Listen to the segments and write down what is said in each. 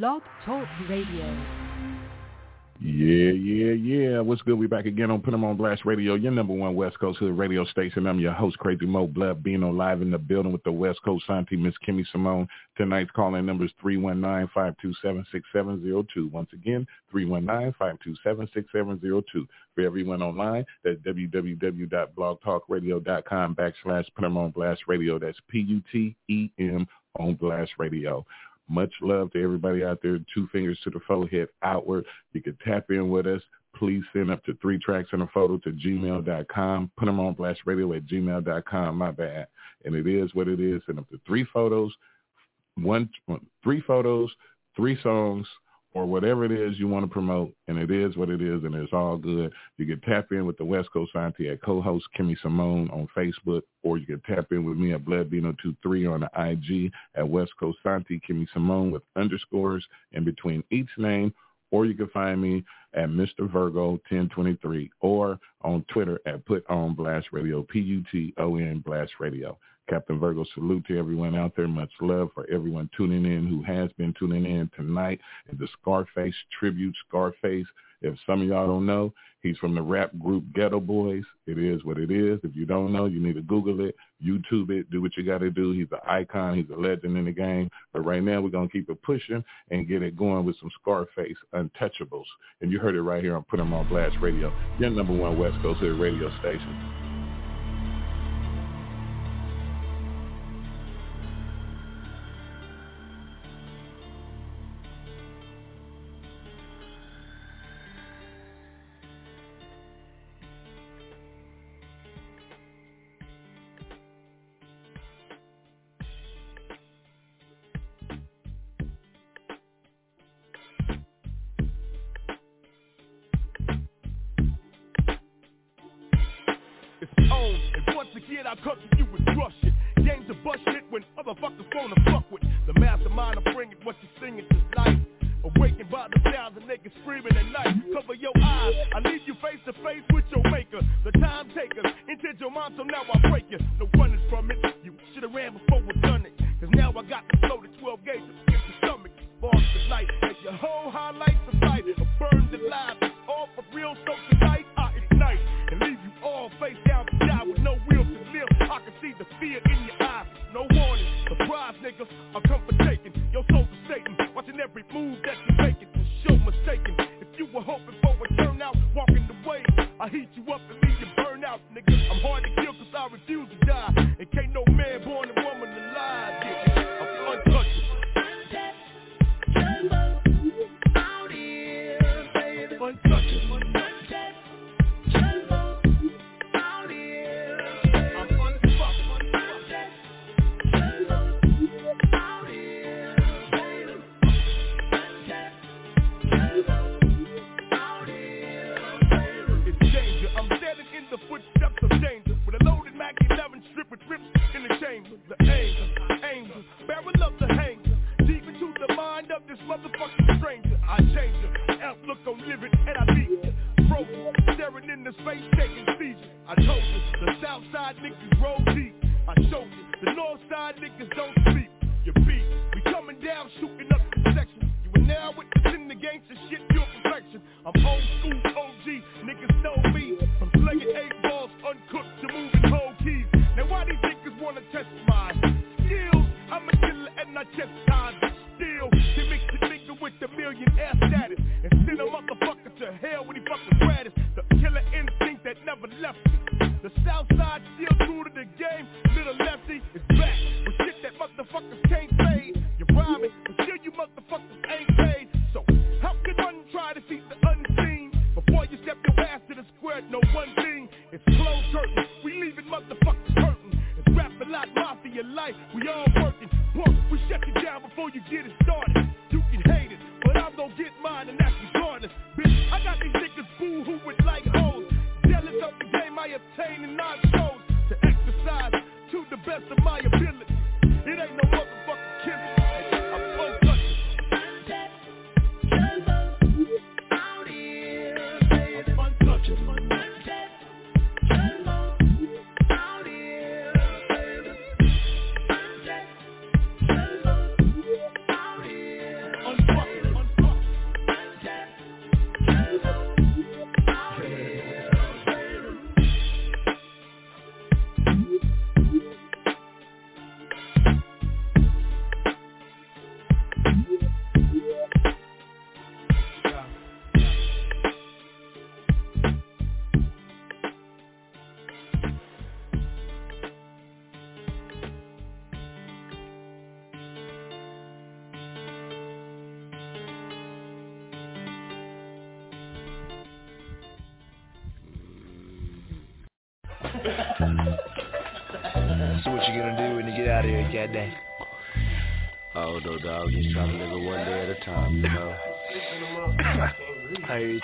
Blog Talk Radio. Yeah, yeah, yeah. What's good? We back again on Put 'em on Blast Radio, your number one West Coast Hood radio station. I'm your host, Crazy Mo Blood, being on live in the building with the West Coast Auntie, Miss Kimmy Simone. Tonight's calling number is 319-527-6702. Once again, 319-527-6702. For everyone online, that's www.blogtalkradio.com backslash Put 'em on Blast Radio. That's P-U-T-E-M on Blast Radio. Much love to everybody out there. Two fingers to the forehead outward. You can tap in with us. Please send up to three tracks and a photo to gmail.com. Put them on blast radio at gmail.com. My bad. And it is what it is. Send up to three photos, one, three photos, three songs, or whatever it is you want to promote, and it is what it is, and it's all good. You can tap in with the West Coast Auntie at co-host Kimmy Simone on Facebook, or you can tap in with me at BloodBino23 on the IG at West Coast Auntie Kimmy Simone with underscores in between each name, or you can find me at Mr. Virgo 1023 or on Twitter at Put On Blast Radio, P-U-T-O-N Blast Radio. Captain Virgo, salute to everyone out there. Much love for everyone tuning in who has been tuning in tonight. The Scarface tribute. Scarface, if some of y'all don't know, he's from the rap group Ghetto Boys. It is what it is. If you don't know, you need to Google it, YouTube it, do what you got to do. He's an icon. He's a legend in the game. But right now, we're going to keep it pushing and get it going with some Scarface Untouchables. And you heard it right here on Put 'em on Blast Radio, your number one West Coast radio station.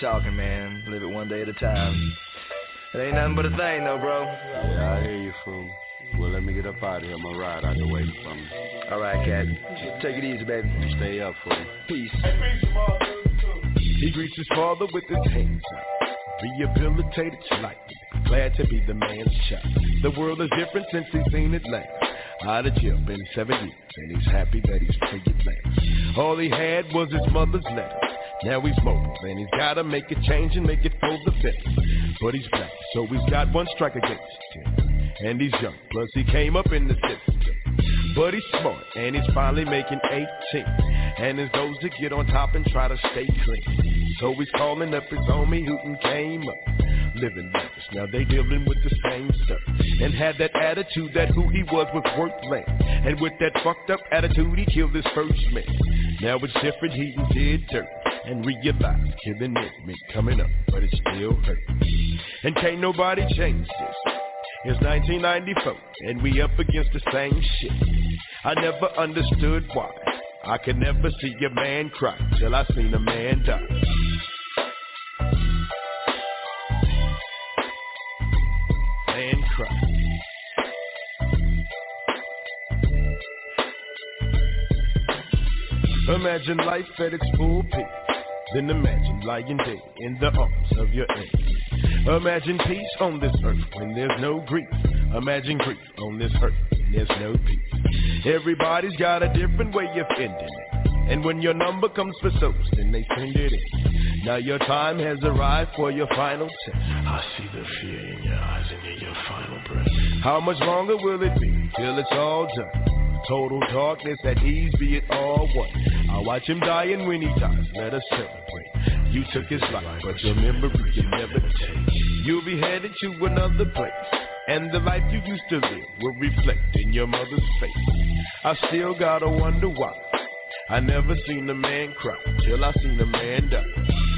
Talking, man. Live it one day at a time. It ain't nothing but a thing, though, bro. Yeah, I hear you, fool. Well, let me get up out of here. I'm gonna ride out the way from you. All right, cat. Take it easy, baby. Stay up, fool. Peace. He greets his father with his hands up. Rehabilitated slightly. Glad to be the man's child. The world is different since he's seen it last. Out of jail, been seven years, and he's happy that he's at last. All he had was his mother's letter. Now he's mobile, and he's gotta make a change and make it for the best. But he's black, so he's got one strike against him. And he's young, plus he came up in the system. But he's smart, and he's finally making 18. And his goals to get on top and try to stay clean. So he's calling up his homie who came up. Living lavish, now they dealing with the same stuff. And had that attitude that who he was was worth less. And with that fucked up attitude, he killed his first man. Now it's different, he did dirt and realize killing it meant coming up, but it still hurt. And can't nobody change this. It's 1994, and we up against the same shit. I never understood why. I could never see a man cry till I seen a man die. Imagine life at its full peak. Then imagine lying dead in the arms of your enemy. Imagine peace on this earth when there's no grief. Imagine grief on this earth when there's no peace. Everybody's got a different way of ending it. And when your number comes for souls, then they send it in. Now your time has arrived for your final test. I see the fear in your eyes and in your final breath. How much longer will it be till it's all done? Total darkness at ease, be it all one. I watch him die, and when he dies, let us celebrate. You took his life, but your memory can never take. You'll be headed to another place. And the life you used to live will reflect in your mother's face. I still gotta wonder why. I never seen a man cry till I seen a man die.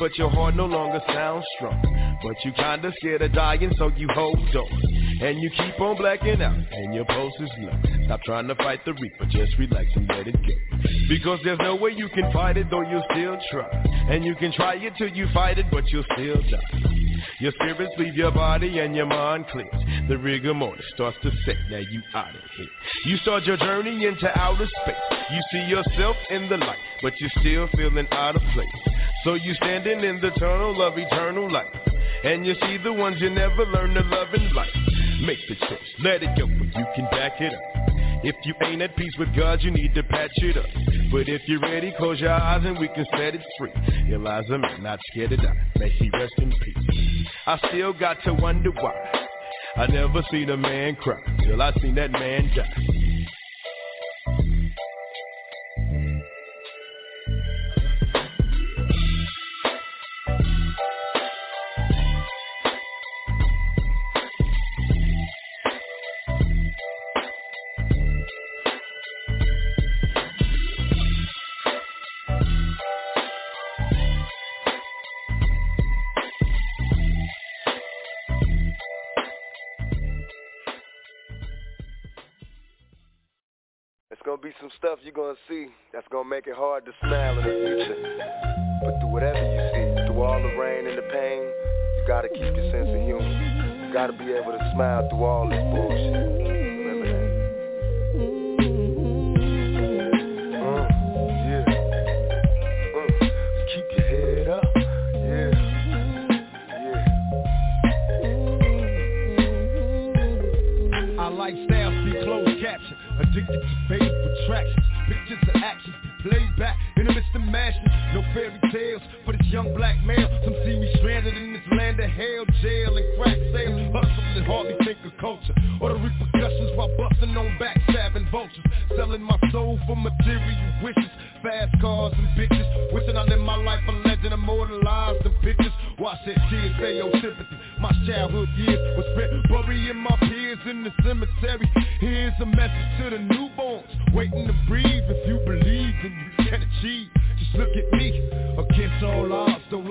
But your heart no longer sounds strong. But you kinda scared of dying, so you hold on. And you keep on blacking out, and your pulse is low. Stop trying to fight the reaper, just relax and let it go. Because there's no way you can fight it, though you'll still try. And you can try it till you fight it, but you'll still die. Your spirits leave your body and your mind clears. The rigor mortis starts to set, now you out of here. You start your journey into outer space. You see yourself in the light, but you're still feeling out of place. So you standing in the tunnel of eternal life. And you see the ones you never learn to love in life. Make the choice, let it go, but you can back it up. If you ain't at peace with God, you need to patch it up. But if you're ready, close your eyes and we can set it free. Eliza, man, not scared to die. May he rest in peace. I still got to wonder why. I never seen a man cry till I seen that man die. Some stuff you're gonna see that's gonna make it hard to smile in the future. But through whatever you see, through all the rain and the pain, you gotta keep your sense of humor. You gotta be able to smile through all this bullshit. To fame attractions. Pictures of actions be played back in the midst of mashing. No fairy tales for this young black male. Some see me stranded in this land of hell, jail and crack sales. Hustling and hardly think of culture or the repercussions while busting on backstabbing vultures. Selling my soul for material wishes. Fast cars and bitches. Wishing I lived my life a legend immortalized in pictures. Watch that tears say your sympathy. My childhood years was spent burying my peers in the cemetery. Here's a message to the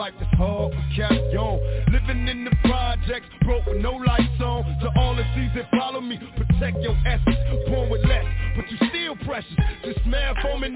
life is hard, we carry on. Living in the projects, broke with no lights on. To all the seas that follow me, protect your essence, born with less, but you still precious. Just smile for me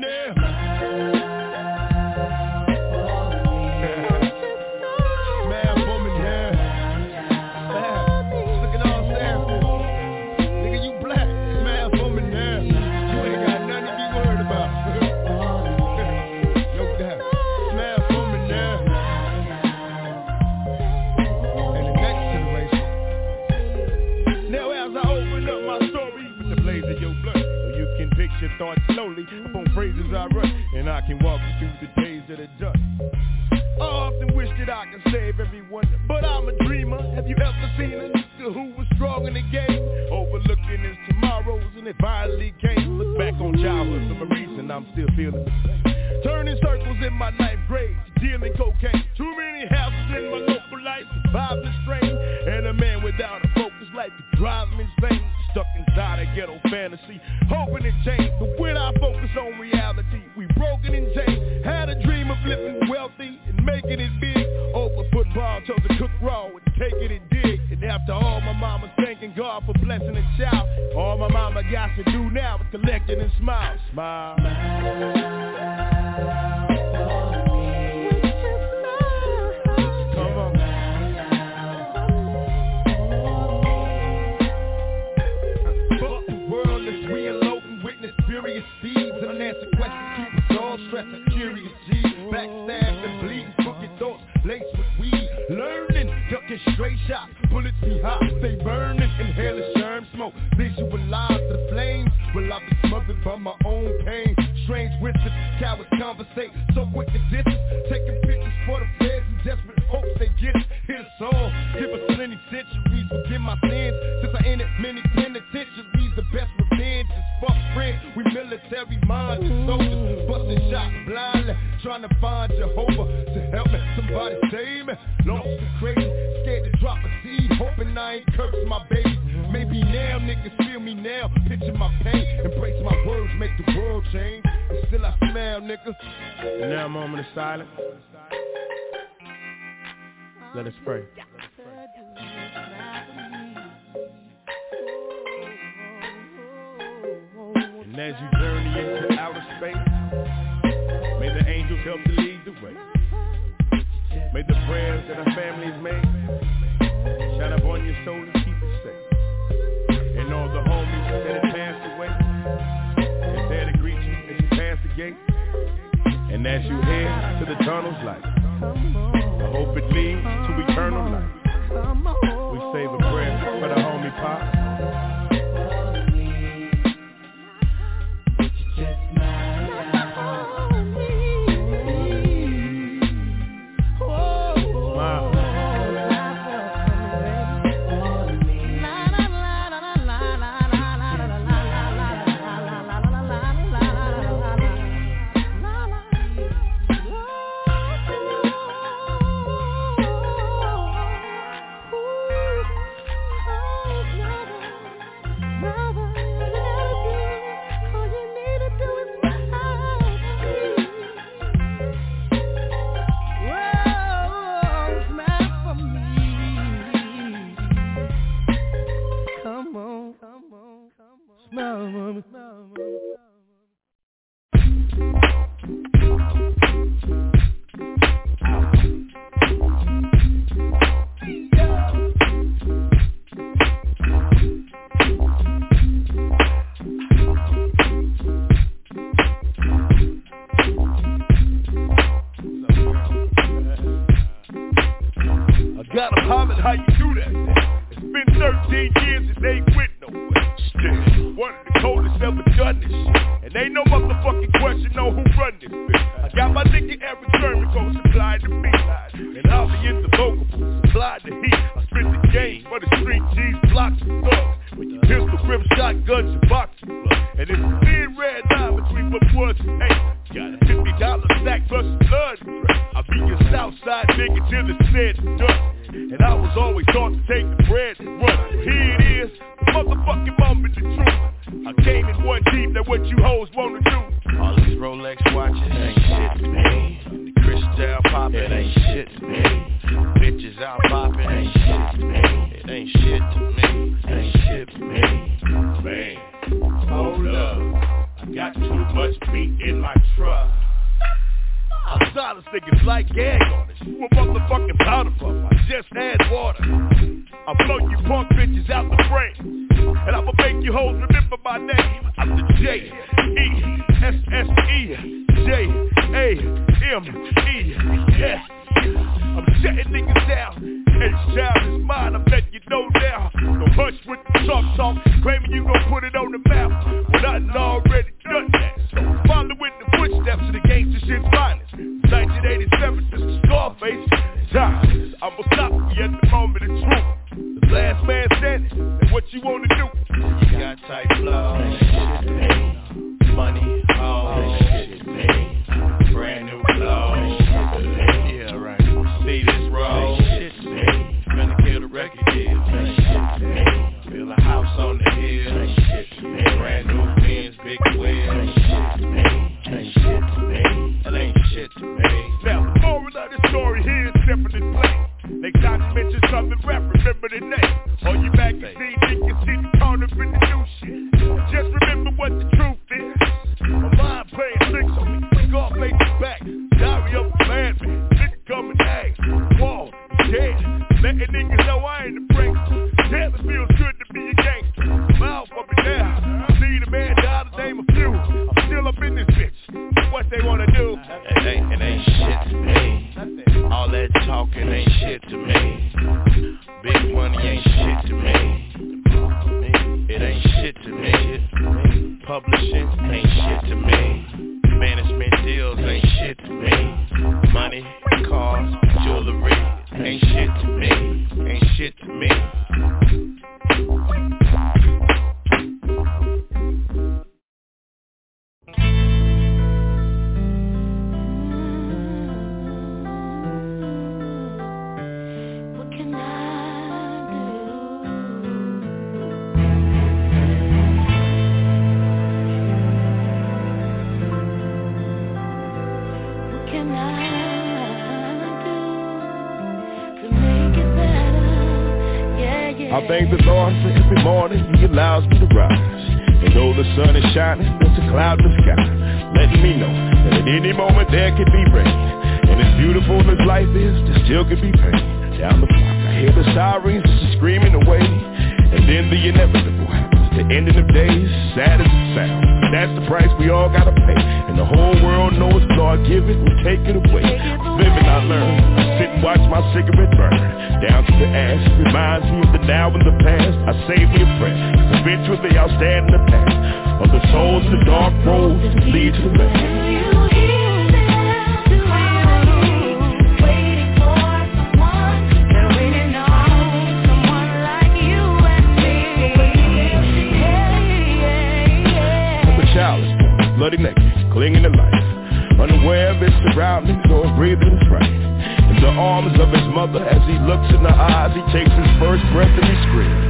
I can walk you through the days that are done. I often wish that I could save everyone, but I'm a dreamer. Have you ever seen a nigga who was strong in the game? Overlooking his tomorrows and it finally came. Look back on childhood for a reason I'm still feeling the same. Turning circles in my ninth grade, dealing cocaine. Too many houses in my local life, surviving the strain. And a man without a focus life could drive him insane. Stuck inside a ghetto fantasy, hoping it change. Take it and dig. And after all, my mama's thanking God for blessing a child. All my mama got to do now is collect it and smile. Smile. Come said and done. And I was always taught to take the bread the sirens just screaming away. And then the inevitable happens, the ending of days, sad as it sounds. That's the price we all gotta pay. And the whole world knows God give it and take it away. Living I learn, I sit and watch my cigarette burn. Down to the ash, reminds me of the now and the past. I save me a 'cause eventually I'll stand in the path of the souls the dark road that lead to the land. Arms of his mother, as he looks in her eyes, he takes his first breath and he screams.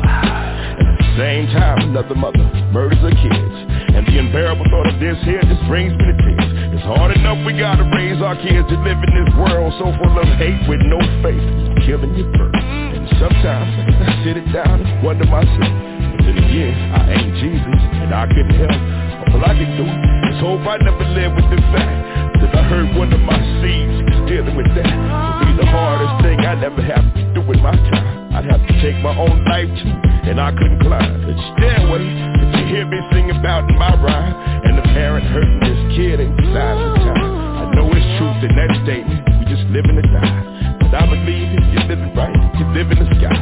At the same time, another mother murders her kids. And the unbearable thought of this here just brings me to tears. It's hard enough we gotta raise our kids to live in this world so full of hate with no faith, killing you first. And sometimes I sit it down and wonder myself. But then again, I ain't Jesus, and I couldn't help. All I can do is hope I never live with the fact that I heard one of my seeds is dealing with that. Would be the hardest thing I'd ever have to do in my time. I'd have to take my own life too, and I couldn't climb the stairway that you hear me sing about in my rhyme. And the parent hurting this kid inside the time. I know it's truth in that statement. We just living to die. But I believe if you're living right, you live in the sky.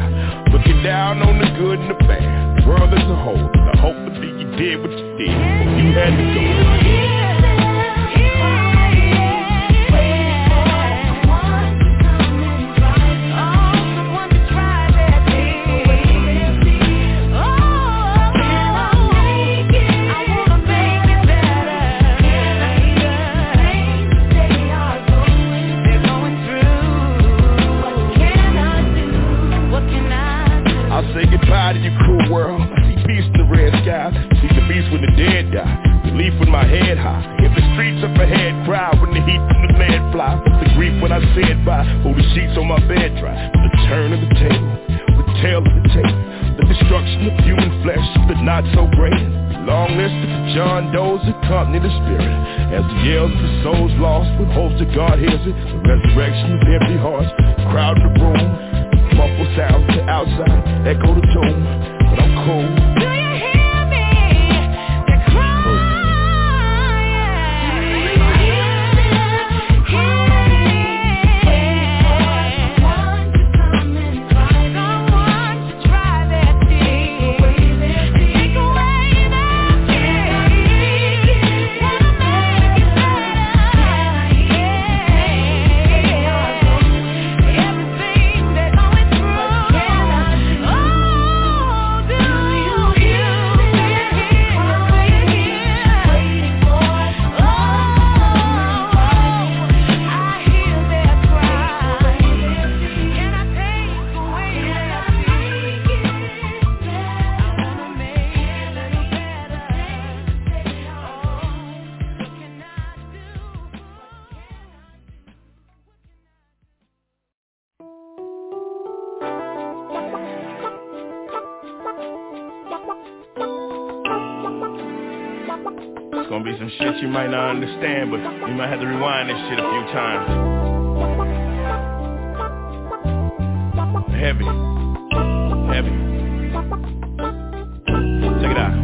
Looking down on the good and the bad. The world as a whole. I hopefully you did what you did. You had to go. John Doe's accompany the spirit. As the yells of the souls lost with hopes that God hears it. The resurrection of empty hearts. Crowd in the room. Muffled sound to outside, echo the tomb, but I'm cool. Some shit you might not understand, but you might have to rewind this shit a few times. Heavy. Heavy. Check it out.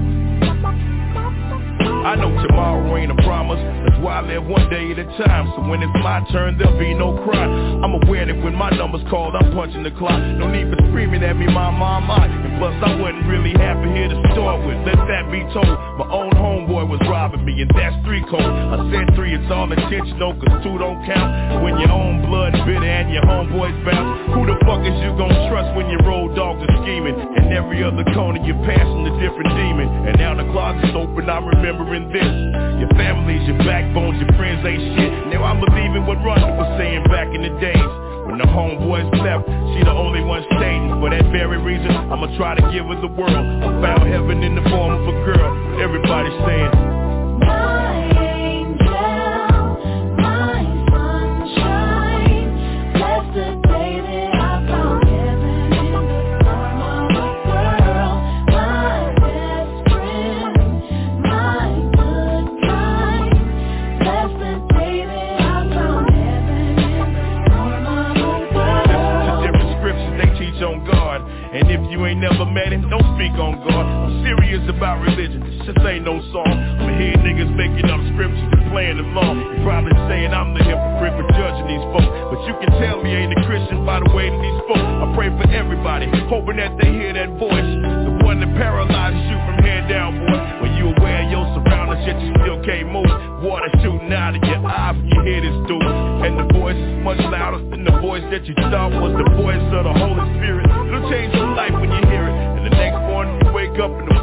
I know tomorrow ain't a promise, that's why I live one day at a time. So when it's my turn, there'll be no cry. I'm aware that when my number's called, I'm punching the clock. No need for screaming at me, my mom, my. And plus, I wasn't really happy here to start with. Let that be told. My own homeboy was robbing me, and that's three code. I said three, it's all intentional, cause two don't count. When your own blood bitter and your homeboys bounce, who the fuck is you gonna trust when your road dogs are scheming? And every other corner you're passing a different demon. And now the closet's open, I'm remembering this. Your family's your backbones, your friends ain't shit. Now I'm believing what Rhonda was saying back in the days. When the homeboys left, she the only one staying. For that very reason, I'ma try to give her the world. I found heaven in the form of a girl. Everybody saying, serious about religion. This ain't no song. I'm hear niggas making up scriptures and playing along. You're probably saying I'm the hypocrite for judging these folks. But you can tell me ain't a Christian by the way that these folks. I pray for everybody, hoping that they hear that voice. The one that paralyzes you from head down, boy. When you aware of your surroundings, yet you still can't move. Water shooting out of your eye when you hear this dude. And the voice is much louder than the voice that you thought was the voice of the Holy Spirit. It'll change your life when you hear it. And the next morning you wake up and the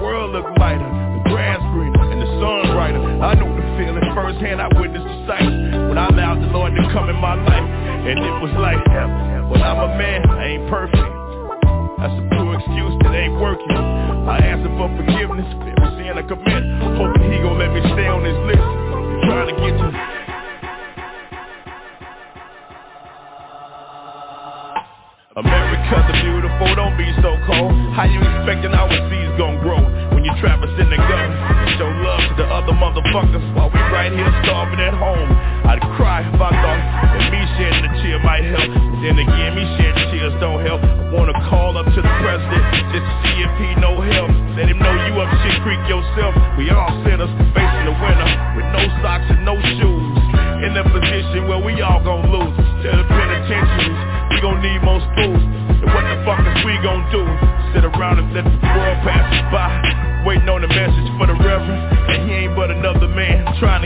look lighter. The grass greener and the sun brighter. I know the feeling firsthand. I witnessed the sights when I allowed the Lord to come in my life. And it was like heaven. But I'm a man, I ain't perfect. That's a pure excuse that ain't working. I asked him for forgiveness for every sin I commit. Hoping he gon' let me stay on his list. Trying to get to America's beautiful, don't be so cold. How you expecting our seeds gon' grow when you trappers in the guns? Show love to the other motherfuckers while we right here starving at home. I'd cry if I thought that me shedding a tear might help. Then again, me shedding tears don't help.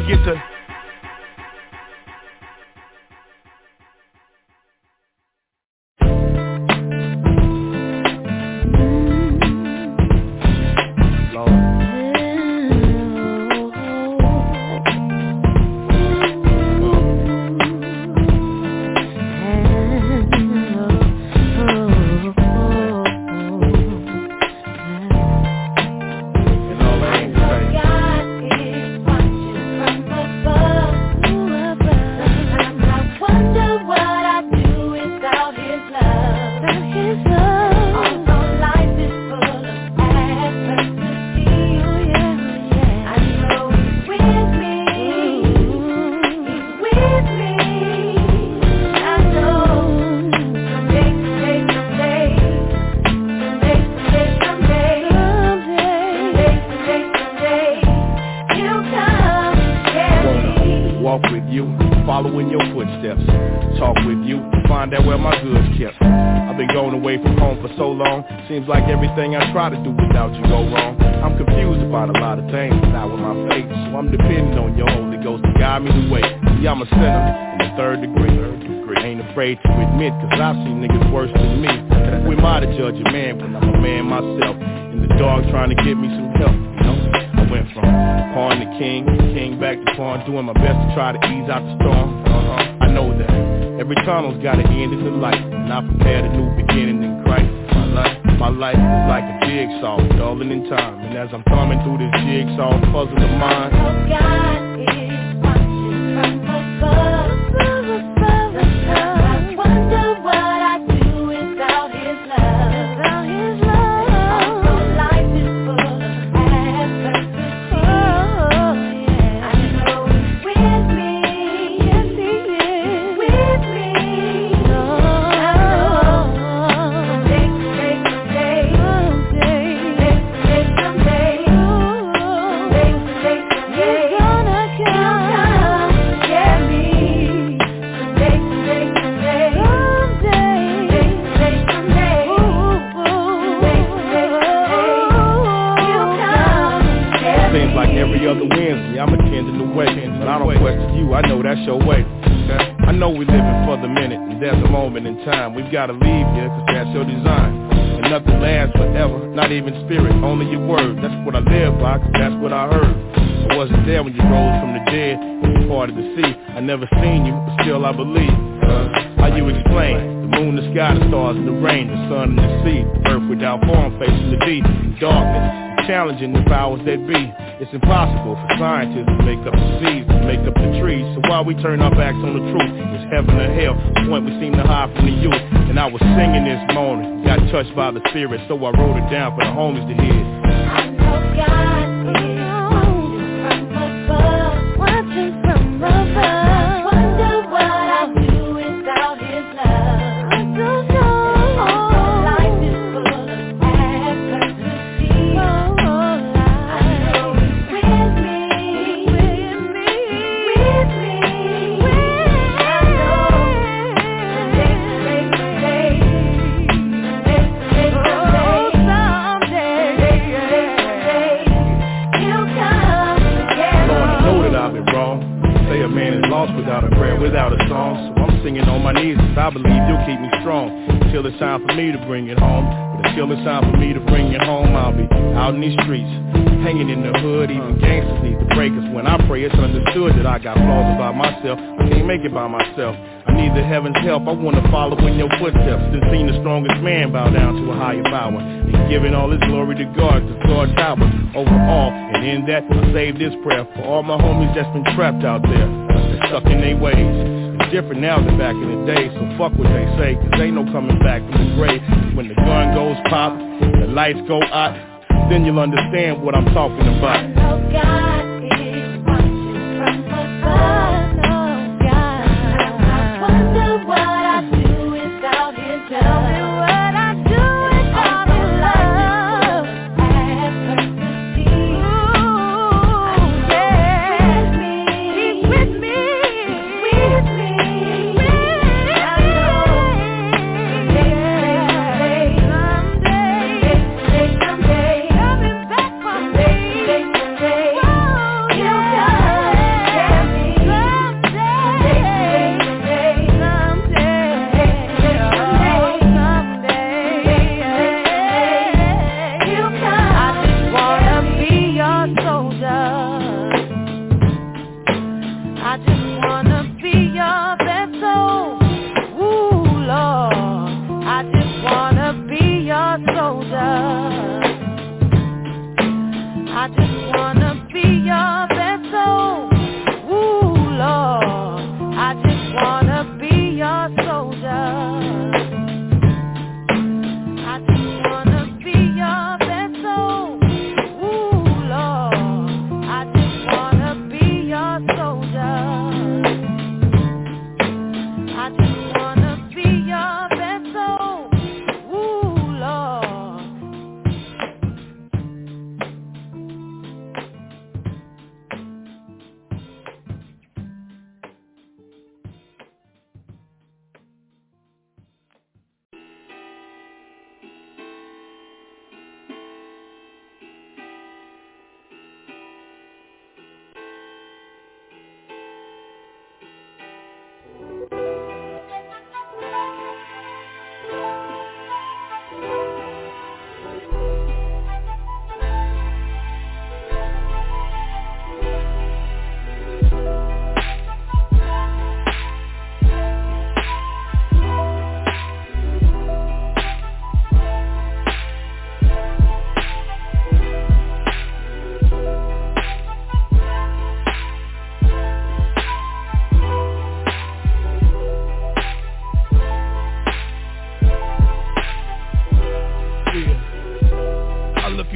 get to there when you rose from the dead It's part of the sea. I never seen you, but still I believe. How you explain? The moon, the sky, the stars, and the rain The sun and the sea. The earth without form facing the deep. Darkness, challenging the powers that be. It's impossible for scientists to make up the seas To make up the trees. So while we turn our backs on the truth? It's heaven or hell. The point we seem to hide from the youth. And I was singing this morning. Got touched by the spirit So I wrote it down for the homies to hear. I know God. heaven's help, I wanna follow in your footsteps. and seen the strongest man bow down to a higher power. And giving all his glory to God, to God towers over all. And in that, I save this prayer for all my homies that's been trapped out there. Stuck in their ways. It's different now than back in the day, so fuck what they say, cause ain't no coming back from the grave. When the gun goes pop, the lights go out, then you'll understand what I'm talking about. Oh God.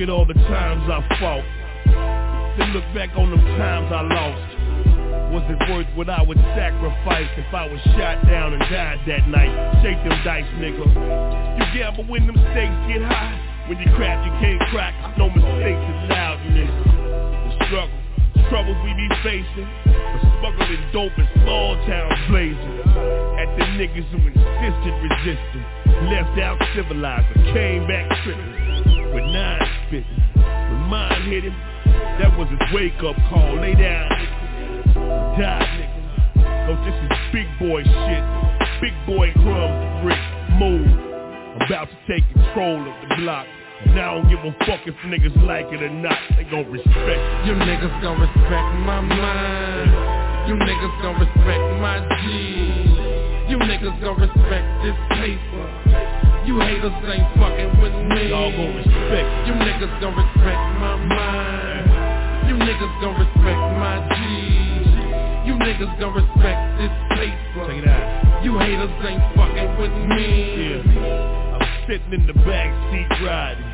All the times I fought. Then look back on them times I lost. Was it worth what I would sacrifice if I was shot down and died that night? Shake them dice, nigga. You gamble when them stakes get high. When you crack, you can't crack. No mistakes allowed in. The struggle, troubles we be facing. The smuggling dope in small towns blazing. At the niggas who insisted resisting. Left out civilized, but came back tripping. With nine mine hit him, that was his wake up call. Lay down, nigga. Die, nigga. Cause this is big boy shit. Big boy crumbs, brick, move. I'm about to take control of the block. Now I don't give a fuck if niggas like it or not. They gon' respect it. You niggas gon' respect my mind. You niggas gon' respect my G. You niggas gon' respect this paper. You haters ain't fucking with me. Y'all gon' respect. You niggas gon' respect my mind. You niggas gon' respect my G. You niggas gon' respect this paper. Check it out. You haters ain't fucking with me. Yeah. I'm sitting in the back seat riding.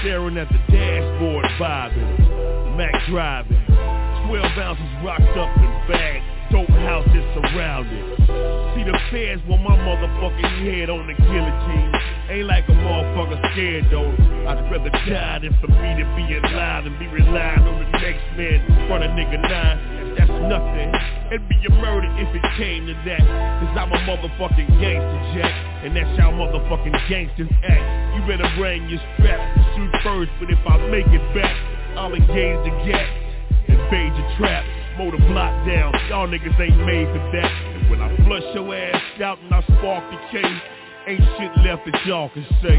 Staring at the dashboard vibing. Mac driving. 12 ounces rocked up in bags. Dope house is surrounded. See the feds want my motherfucking head on the guillotine. Ain't like a motherfucker scared though. I'd rather die than for me to be alive and be relying on the next man front of nigga nine. That's nothing. It'd be a murder if it came to that. Cause I'm a motherfucking gangster, Jack. And that's how motherfucking gangsters act. You better bring your strap, to shoot first, but if I make it back, I'll engage the gas. Invade your trap, mow the block down. Y'all niggas ain't made for that. And when I flush your ass out and I spark the case, ain't shit left that y'all can say.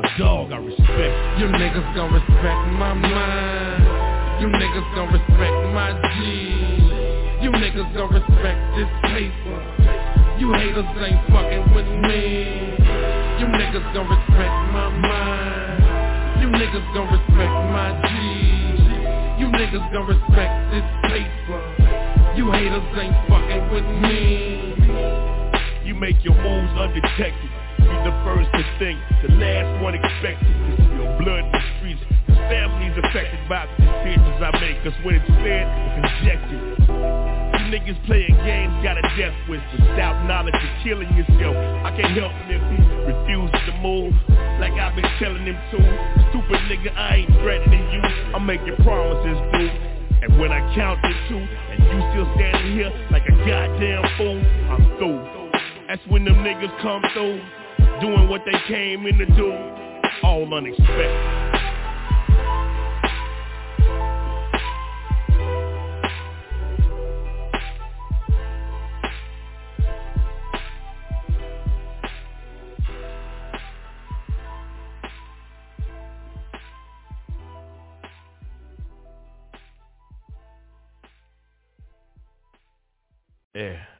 But dog, I respect. You niggas gon' respect my mind. You niggas gon' respect my G. You niggas gon' respect this paper. You haters ain't fucking with me. You niggas gon' respect my mind. You niggas gon' respect my G. You niggas gon' respect this paper. You haters ain't fucking with me. You make your moves undetected. Be the first to think, the last one expected. To see your blood in the streets. Cause families affected by the decisions I make. Cause when it's said, it's injected. You niggas playing games got a death wish without knowledge of killing yourself. I can't help it if he refuses to move. Like I've been telling him to. Stupid nigga, I ain't threatening you. I'm making promises, dude. And when I count to two, and you still standing here like a goddamn fool, I'm through. That's when them niggas come through, doing what they came in to do, all unexpected. Yeah.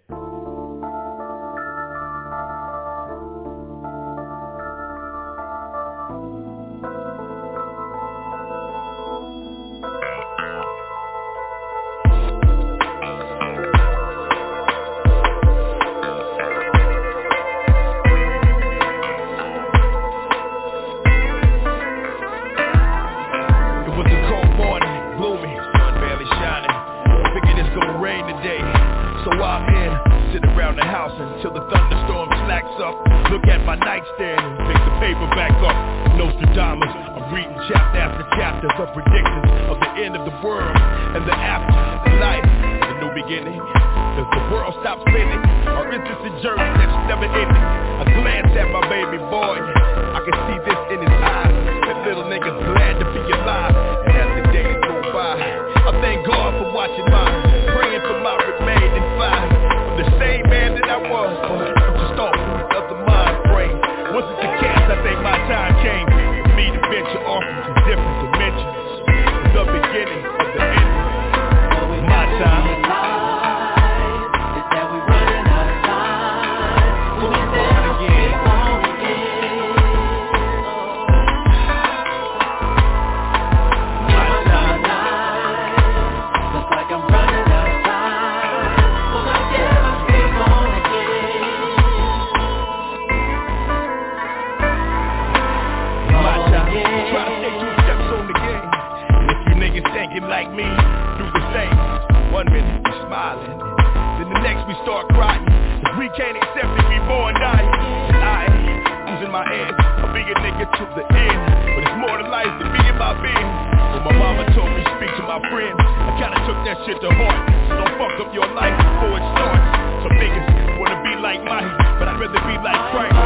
My head, I'll be a nigga to the end. But it's more to life than and my being. When my mama told me speak to my friends, I kinda took that shit to heart. So don't fuck up your life before it starts. Some niggas wanna be like Mike, but I'd rather be like Christ.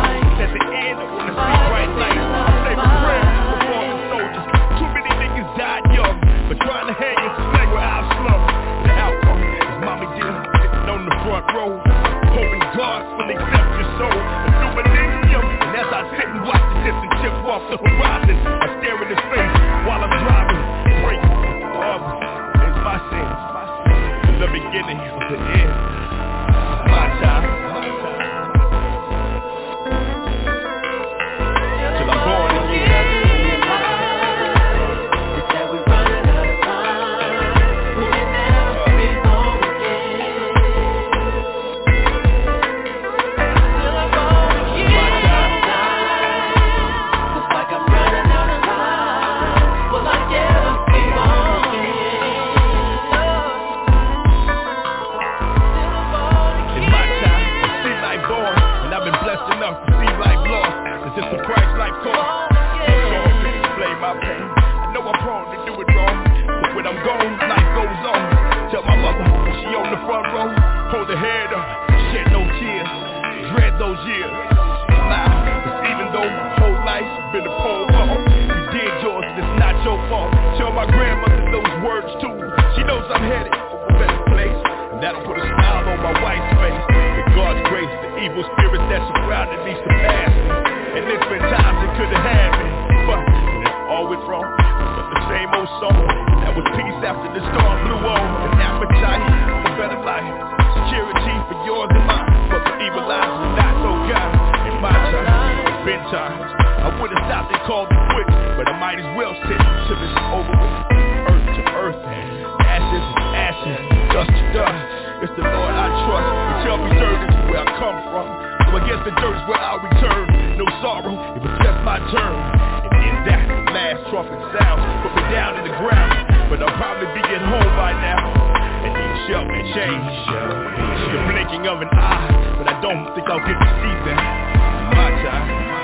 At the end, I wanna see bright lights. My prayers for fallen soldiers. Too many niggas died young, but trying to hang is a flag where I slum. The outcome is mommy dear sitting on the front row, hoping God will off the horizon, I stare in his face while I'm driving. Pray for is my sins. The beginning of the end. My time. My grandmother those words too. She knows I'm headed for a better place. And that'll put a smile on my wife's face. With God's grace, the evil spirits that surrounded me surpassed me. And there's been times it could've had me But it all went wrong. But the same old song That was peace after the storm blew on An appetite for better life. Security for yours and mine. But the evil eyes were not so kind. In my time, been times I would've stopped and called might as well sit till it's over with Earth to earth Ashes to ashes, dust to dust. It's the Lord I trust. You tell me dirt is where I come from. So I guess the dirt's where I'll return. No sorrow, it was just my turn. And in that last trumpet sounds, put me down in the ground. But I'll probably be at home by now. And these shall be changed. The blinking of an eye, but I don't think I'll get to see them. My time.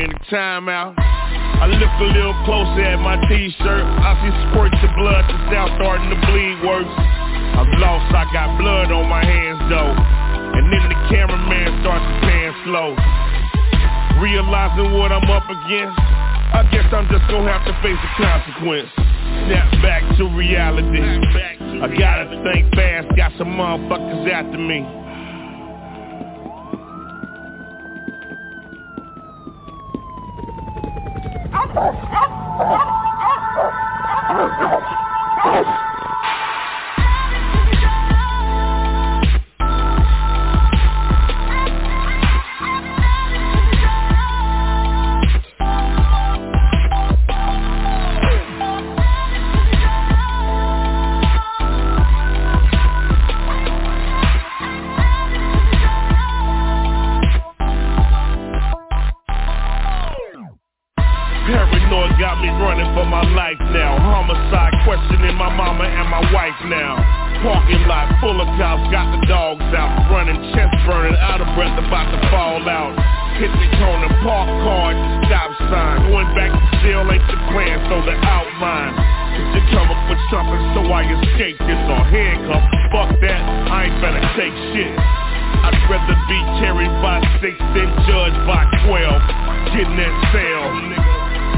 Wait a timeout. I look a little closer at my t-shirt. I see squirts of blood that's now starting to bleed worse. I'm lost, I got blood on my hands though. And then the cameraman starts to pan slow. Realizing what I'm up against I guess I'm just gonna have to face the consequence. Snap back to reality. I gotta think fast, got some motherfuckers after me Oh, cops, got the dogs out Running, chest burning, out of breath, about to fall out. Hit the corner, park car, stop sign. Going back to jail ain't the plan, so the outline If you come up with something so I escape this or handcuff. Fuck that, I ain't better take shit. I'd rather be carried by six than judged by twelve. Getting that cell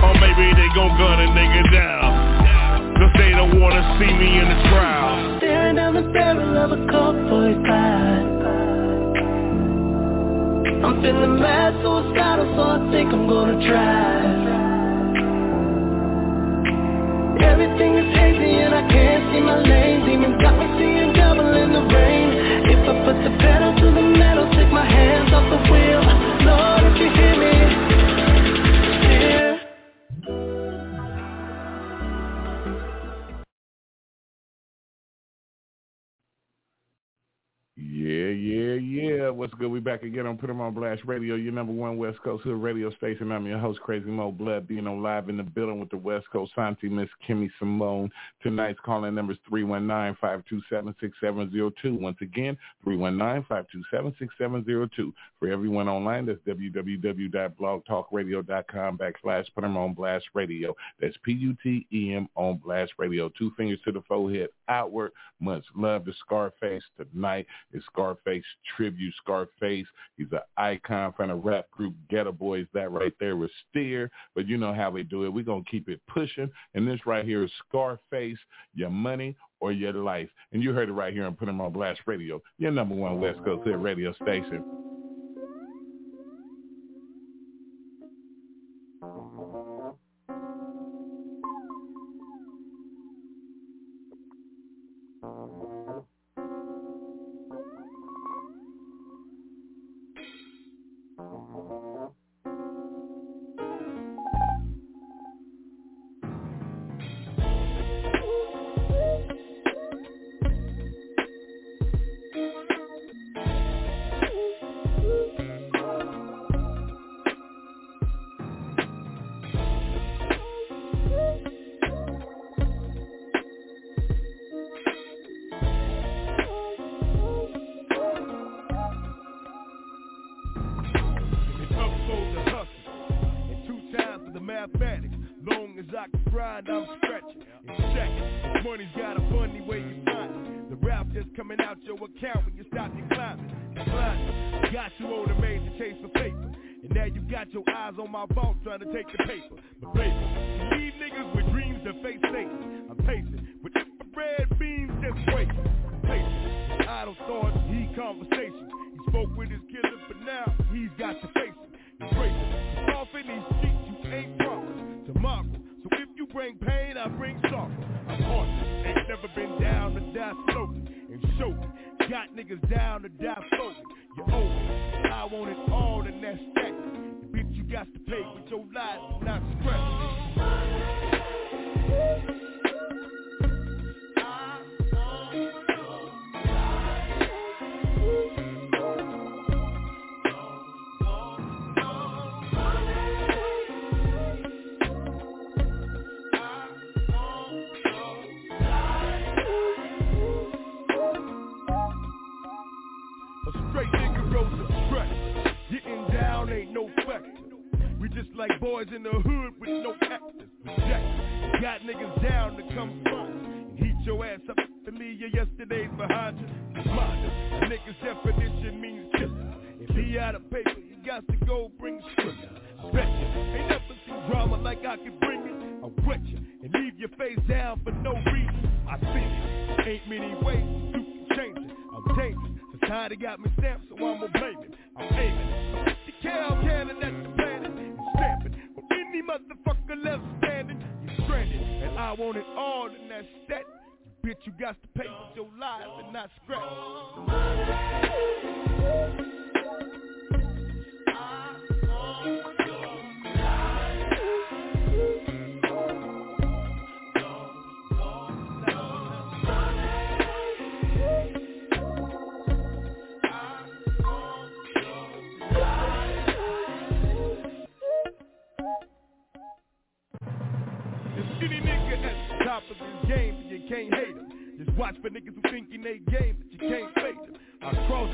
or maybe they gon' gun a nigga down. Cause they don't wanna see me in the trial Staring down the barrel of a Colt 45 I'm feeling mad, suicidal, so I think I'm gonna drive. Everything is hazy and I can't see my lane. Demons got me seeing double in the rain. If I put the pedal to the metal, take my hands off the wheel. Lord, if you hear Yeah, yeah. What's good? We back again on Put 'em on Blast Radio, your number one West Coast Hood radio station. I'm your host, Crazy Mo Blood, being on live in the building with the West Coast Auntie, Miss Kimmy Simone. Tonight's calling number is 319-527-6702. Once again, 319-527-6702. For everyone online, that's www.blogtalkradio.com backslash Put 'em on Blast Radio. That's P-U-T-E-M on Blast Radio. Two fingers to the forehead, outward. Much love to Scarface tonight. It's Scarface tribute. Scarface, he's an icon from the rap group Ghetto Boys. That right there was Steer, but you know how we do it. We're going to keep it pushing. And this right here is Scarface, your money or your life. And you heard it right here on Put 'em on Blast Radio, your number one West Coast hit radio station.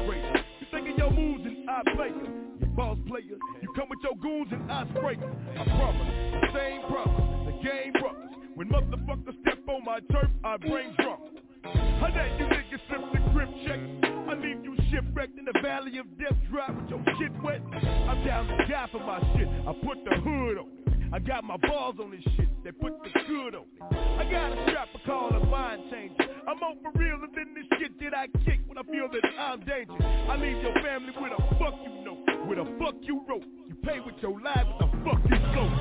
operator. You thinking your moves and I play em. You boss player. You come with your goons and I spray em. I promise, same promise, the game ruckus. When motherfuckers step on my turf, I bring drunk. How that you niggas slip the grip check? I leave you shipwrecked in the valley of death, dry with your shit wet. I'm down to die for my shit. I put the hood on. I got my balls on this shit, they put the good on it. I got a strap, I call a mind changer. I'm on for real and then this shit that I kick when I feel that I'm dangerous. I leave your family with a fuck you know, with a fuck you wrote. You pay with your life, with a fuck you float.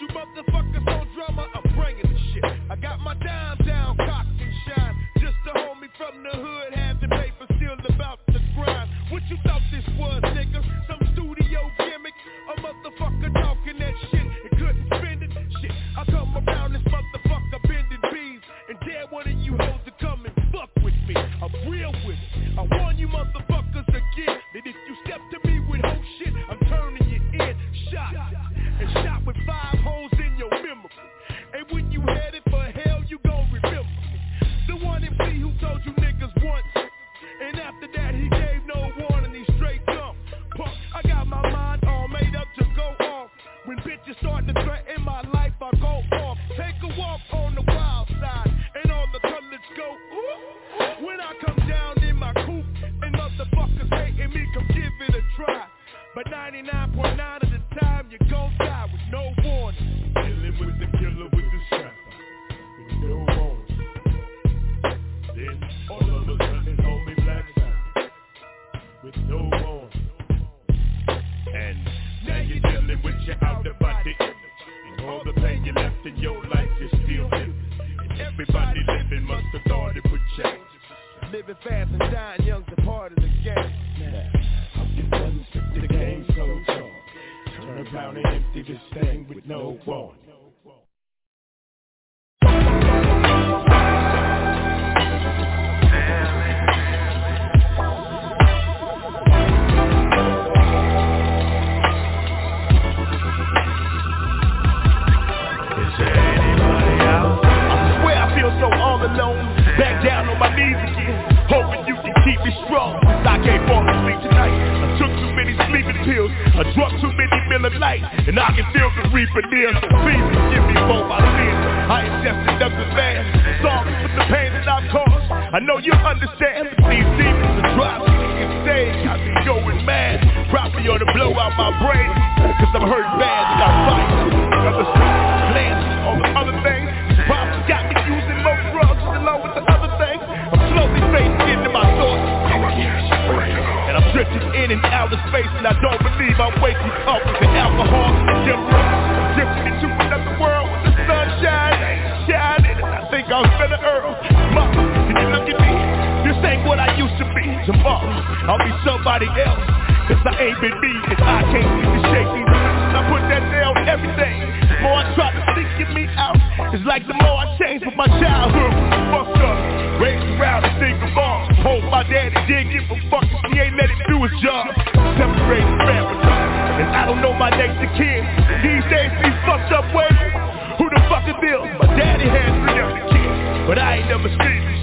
You motherfuckers on drama, I'm bringing the shit. I got my dime down, cocked and shine. Just a homie from the hood, having paper still about to grind. What you thought this was, nigga?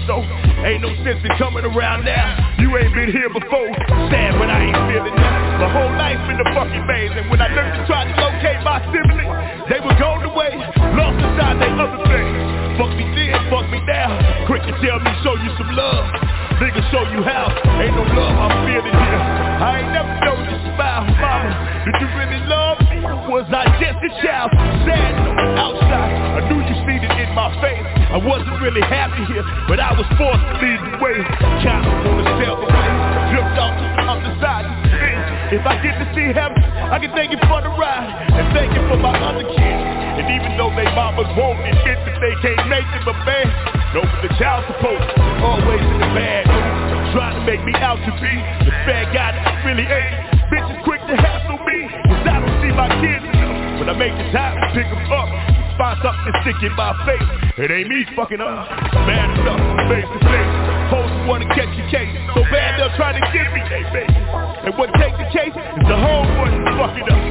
So ain't no sense in coming around now. You ain't been here before. Sad, but I ain't feeling that. My whole life in the fucking maze, and when I looked to try to locate my siblings, they were gone away, lost inside they other things. Fuck me then, fuck me now. Quick to tell me, show you some love. Nigga, show you how. Ain't no love I'm feeling here. I ain't never known you smile, mama. Did you really love me? Was I just a child? Sad outside. I knew you seen it in my face. I wasn't really happy here, but I was forced to lead the way. Counting on the step away. Drift off other side. If I get to see heaven, I can thank you for the ride and thank you for my other kids. And even though they mamas won't admit that they can't make it, but man, know the child support always in the mood. Trying to make me out to be the bad guy that I really ain't. Bitches quick to hassle me, cause I don't see my kids enough. But I make the time to pick them up. Find something to stick in my face. It ain't me fucking up. Man enough, face to face wanna catch a case So bad they'll try to give me they baby And what takes the case is the whole world fucking up.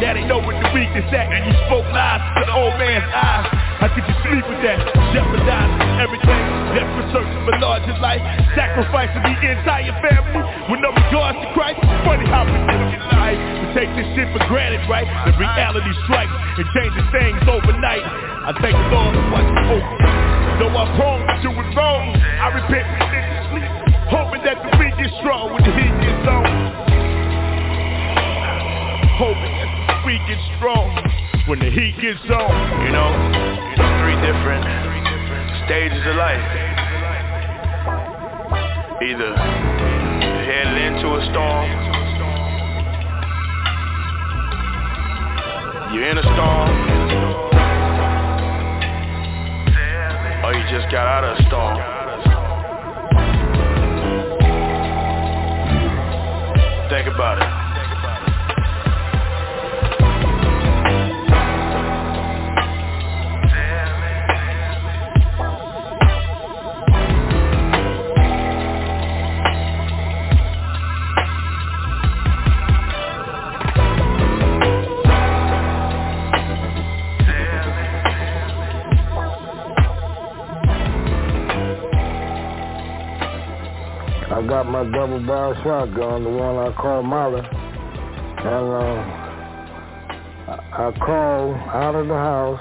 Now they know where the weakness at And you spoke lies to the old man's eyes. How could you sleep with that? Jeopardizing everything. Death Desperate searching for larger life. Sacrificing the entire family With no regards to Christ. Funny how we live in life. We take this shit for granted, right? The reality strikes and changes things overnight. I thank the Lord for what what's open Though I promised you was wrong I repent Knowing that the weak is strong when the heat gets on. Hoping that the weak is strong when the heat gets on. You know, you know three different stages of life. Either heading into a storm You're in a storm Or you just got out of a storm think about it. got my double barrel shotgun, the one I call Molly. And uh, I called out of the house,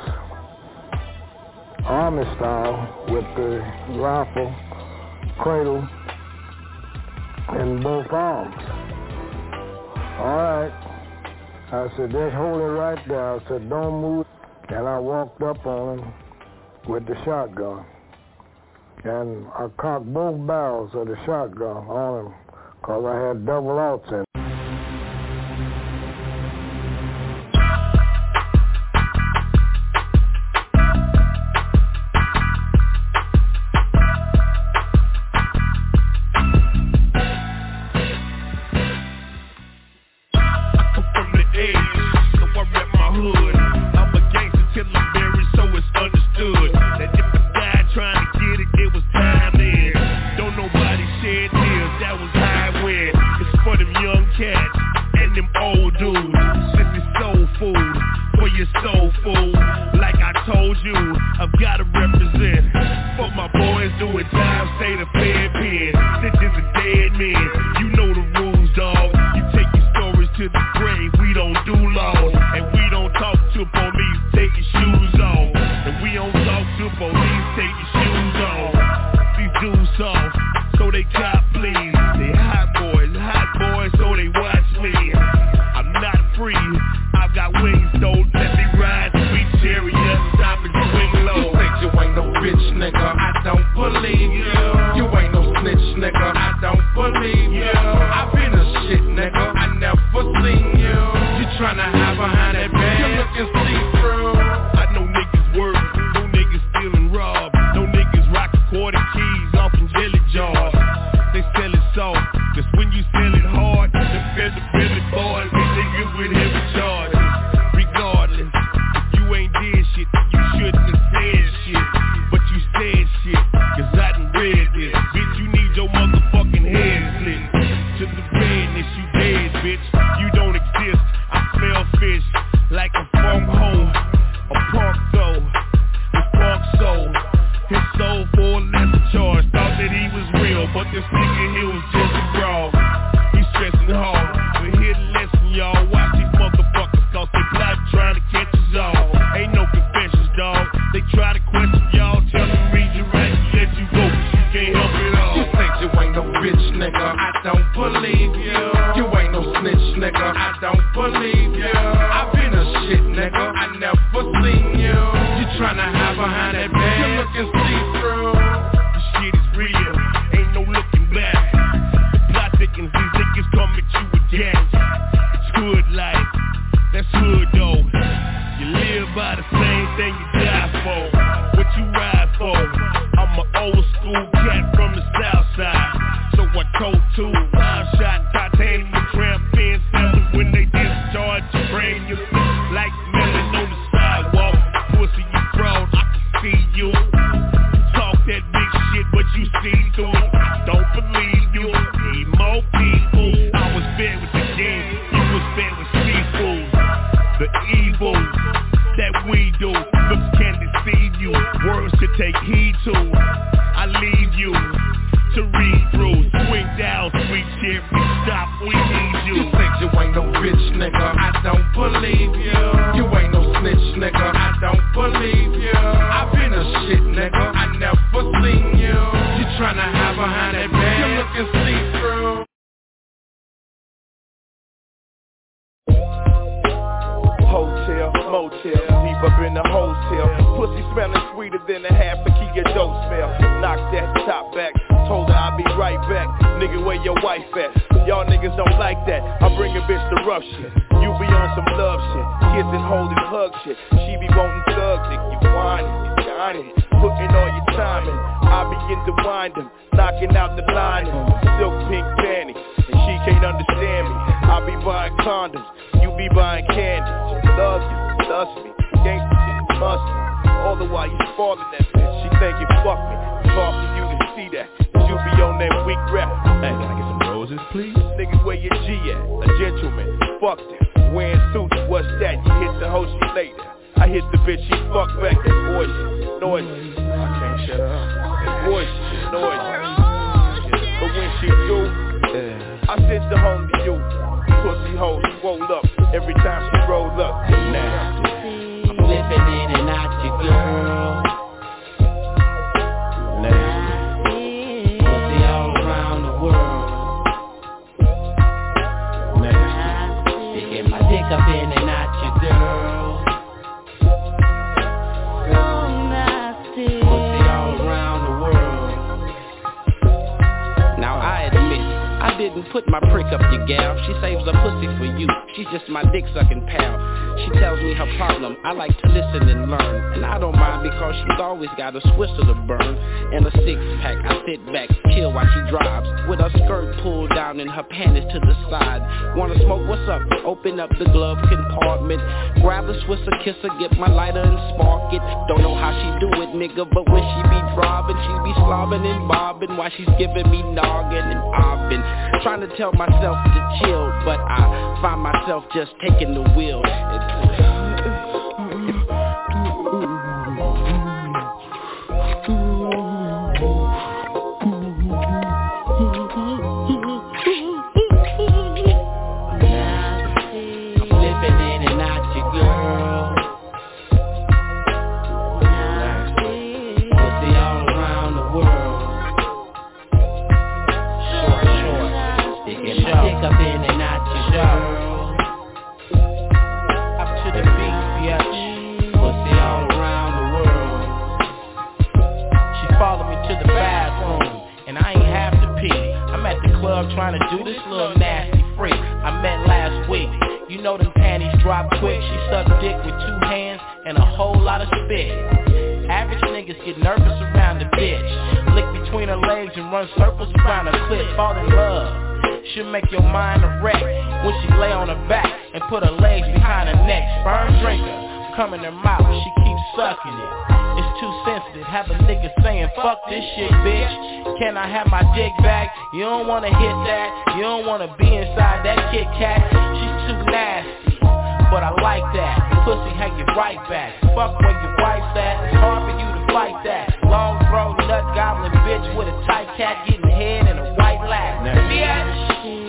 army style, with the rifle, cradle, in both arms. All right. I said, just hold it right there. I said, don't move. And I walked up on him with the shotgun and I cocked both barrels of the shotgun on him because I had double outs in Drop quick, she sucked dick with two hands and a whole lot of spit. Average niggas get nervous around the bitch. Lick between her legs and run circles around her clit. Fall in love. She'll make your mind a wreck when she lay on her back and put her legs behind her neck. Sperm drinker come in her mouth, she keeps sucking it. It's too sensitive, have a nigga saying, fuck this shit, bitch. Can I have my dick back? You don't wanna hit that, you don't wanna be inside that Kit Kat. She's too nasty but I like that. Pussy hanging right back. Fuck where your wife's at. It's hard for you to fight that. Long throw nut goblin bitch with a tight cat Getting head in a white lap. Bitch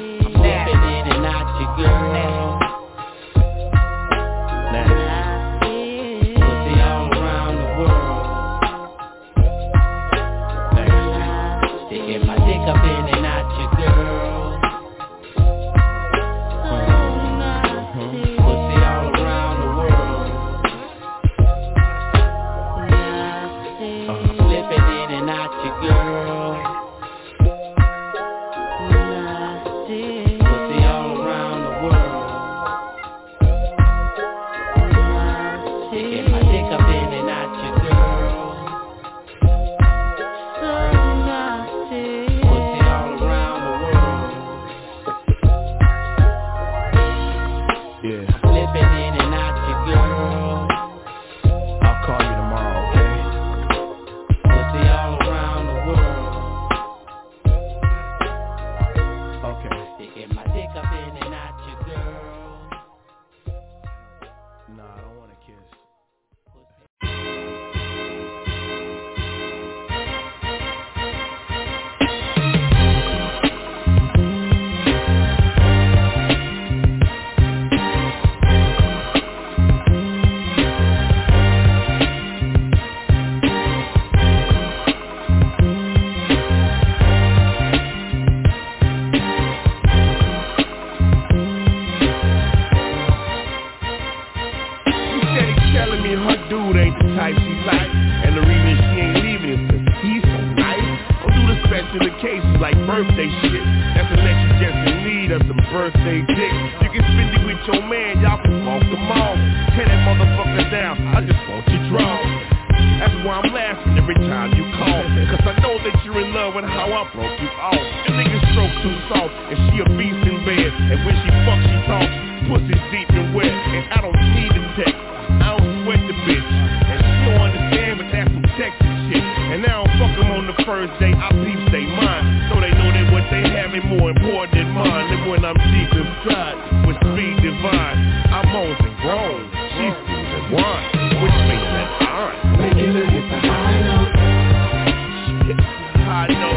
high know.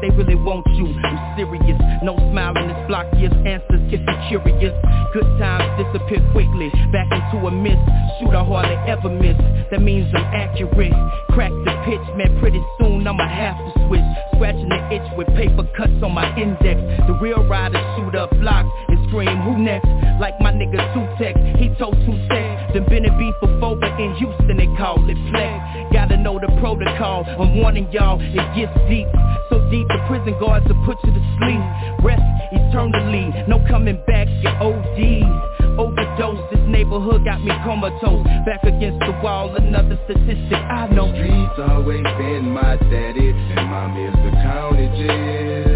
they really want you. I'm serious, no smiling, it's block yes, answers get you curious. Good times disappear quickly, back into a mist. Shoot, I hardly ever miss, that means I'm accurate. Crack the pitch, man, pretty soon I'ma have to switch. Scratching the itch with paper cuts on my index. The real riders shoot up blocks and scream, who next? Like my nigga Two Tech, he told Two Tech Done been a beef before, but in Houston they call it flex. Gotta know the protocol. I'm warning y'all, it gets deep. So deep the prison guards will put you to sleep. Rest eternally, no coming back, you OD. Overdose, this neighborhood got me comatose. Back against the wall, another statistic I know. The streets always been my daddy, and mommy is the county jail.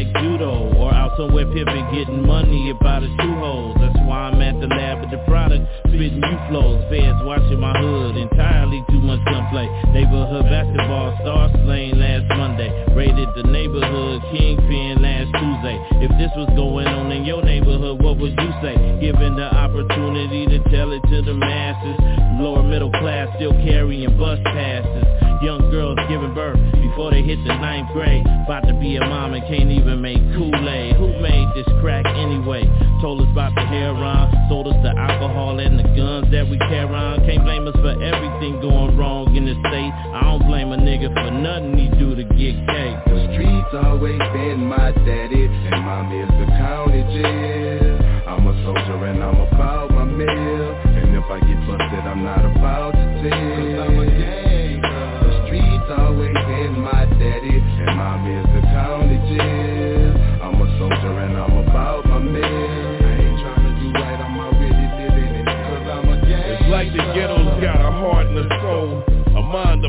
like judo Or out somewhere pimping, getting money about a two hole That's why I'm at the lab with the product, spitting new flows. Fans watching my hood, entirely too much gunplay. Neighborhood basketball star slain last Monday. Raided the neighborhood, kingpin last Tuesday. If this was going on in your neighborhood, what would you say? Given the opportunity to tell it to the masses. Lower middle class still carrying bus passes. Young girls giving birth before they hit the ninth grade. About to be a mom and can't even make Kool-Aid. Who made this crack anyway? Told us about the heroin Sold us the alcohol and the guns that we carry on Can't blame us for everything going wrong in the state. I don't blame a nigga for nothing he do to get cake. The streets always been my daddy And mom is the county jail. I'm a soldier and I'm about my meal. And if I get busted I'm not about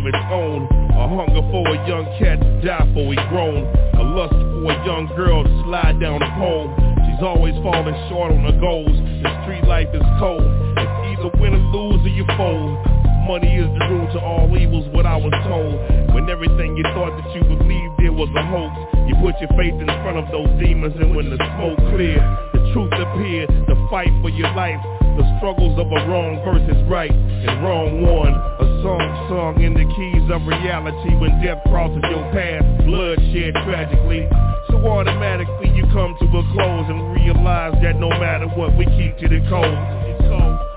of its own, a hunger for a young cat to die for he grown, a lust for a young girl to slide down the pole. She's always falling short on her goals. The street life is cold. It's either win or lose or you fold. Money is the root to all evils, what I was told. When everything you thought that you believed it was a hoax, you put your faith in front of those demons, and when the smoke cleared, the truth appeared. The fight for your life. The struggles of a wrong versus right and wrong one. A song sung in the keys of reality when death crosses your path, bloodshed tragically. So automatically you come to a close and realize that no matter what, we keep to the code.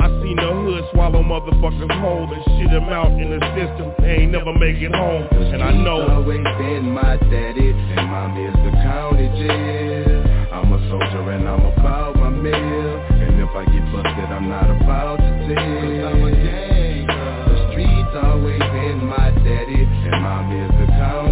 I seen the hood swallow motherfuckers whole and shit them out in the system. They ain't never make it home. And I know always been my daddy And mom is the county jail I'm a soldier and I'm about my meal if I get busted I'm not about to tell Cause I'm a gangster. The streets always been my daddy. And mom is the county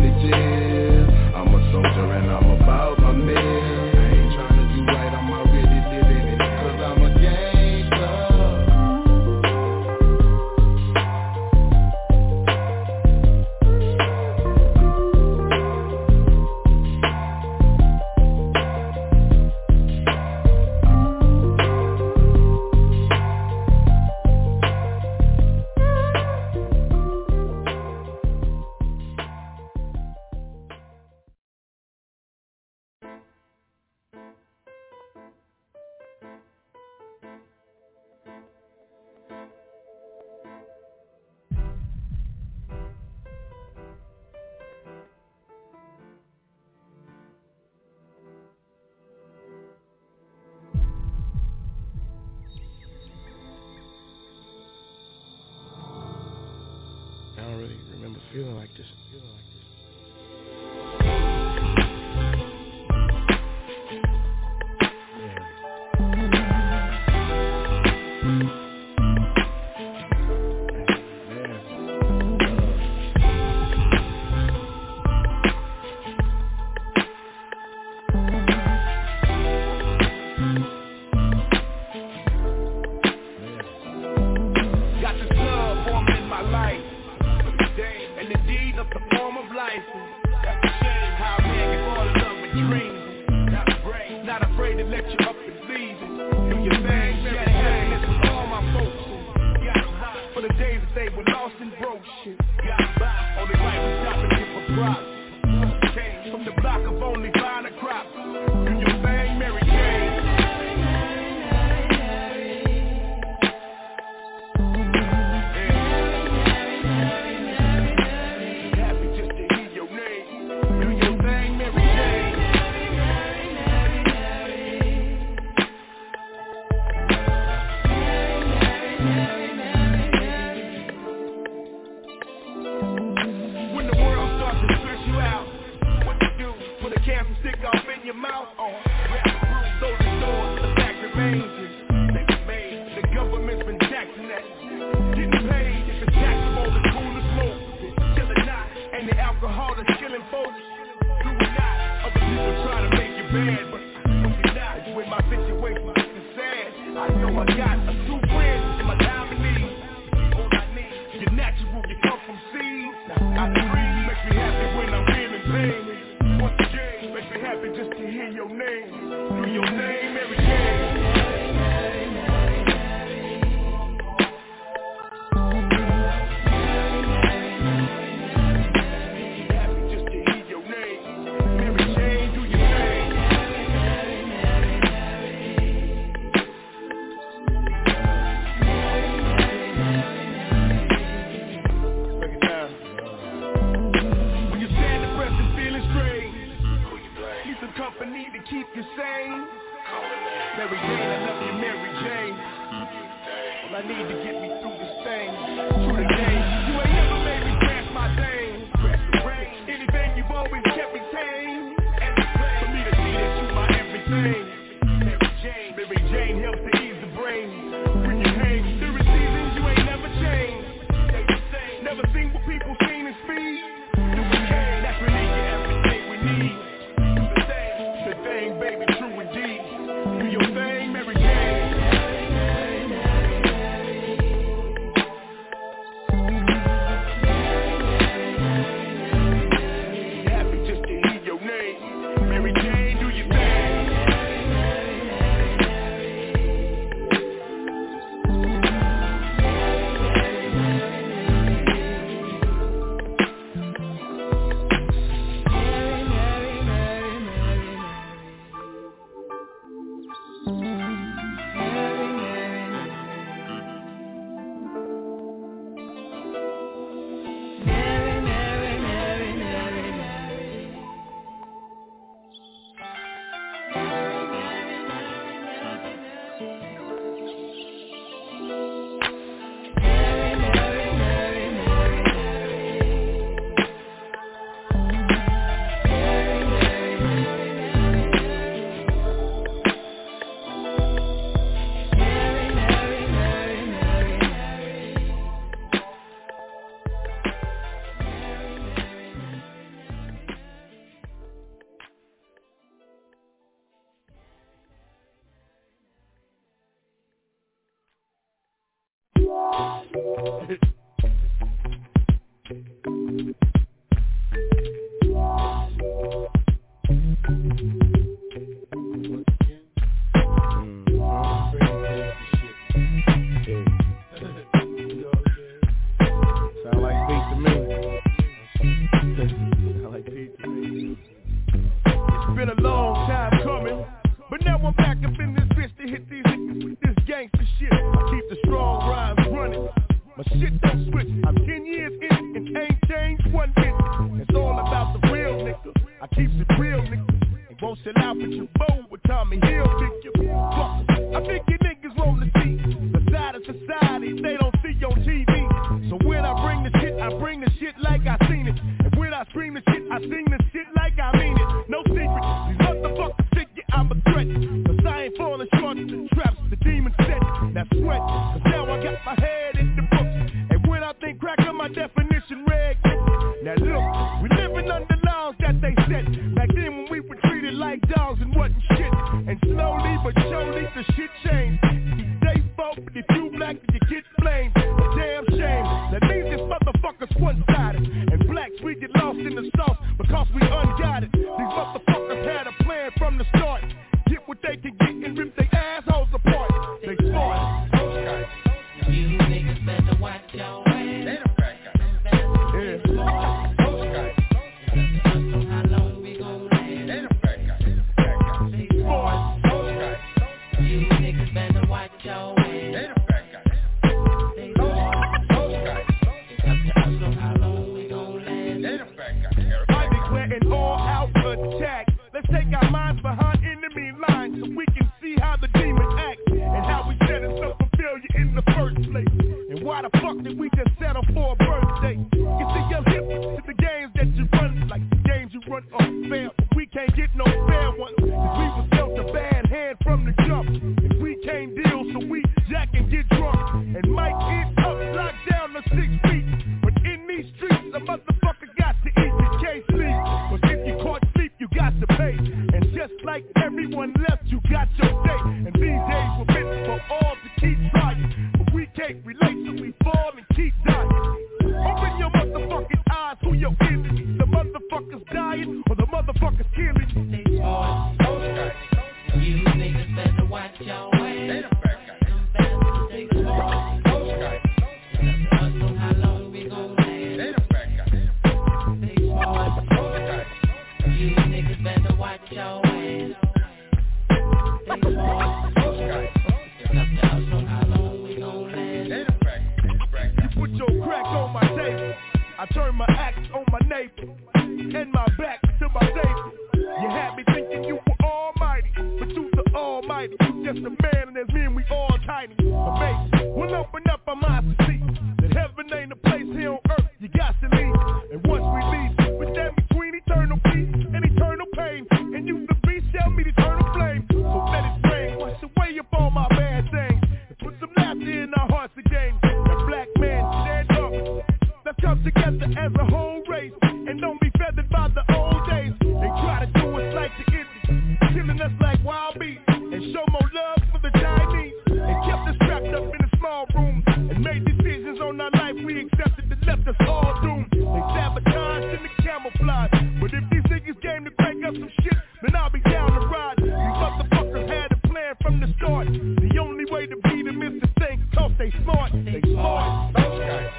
The only way to beat them is to think, cause they smart. They smart. Okay.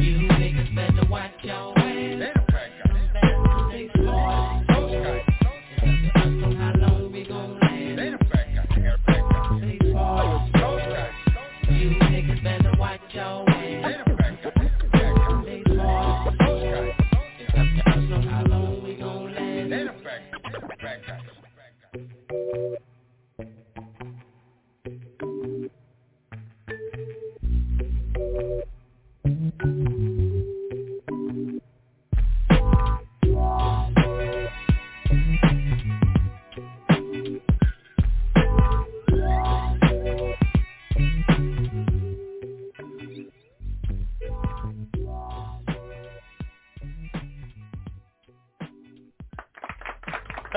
You niggas better watch out.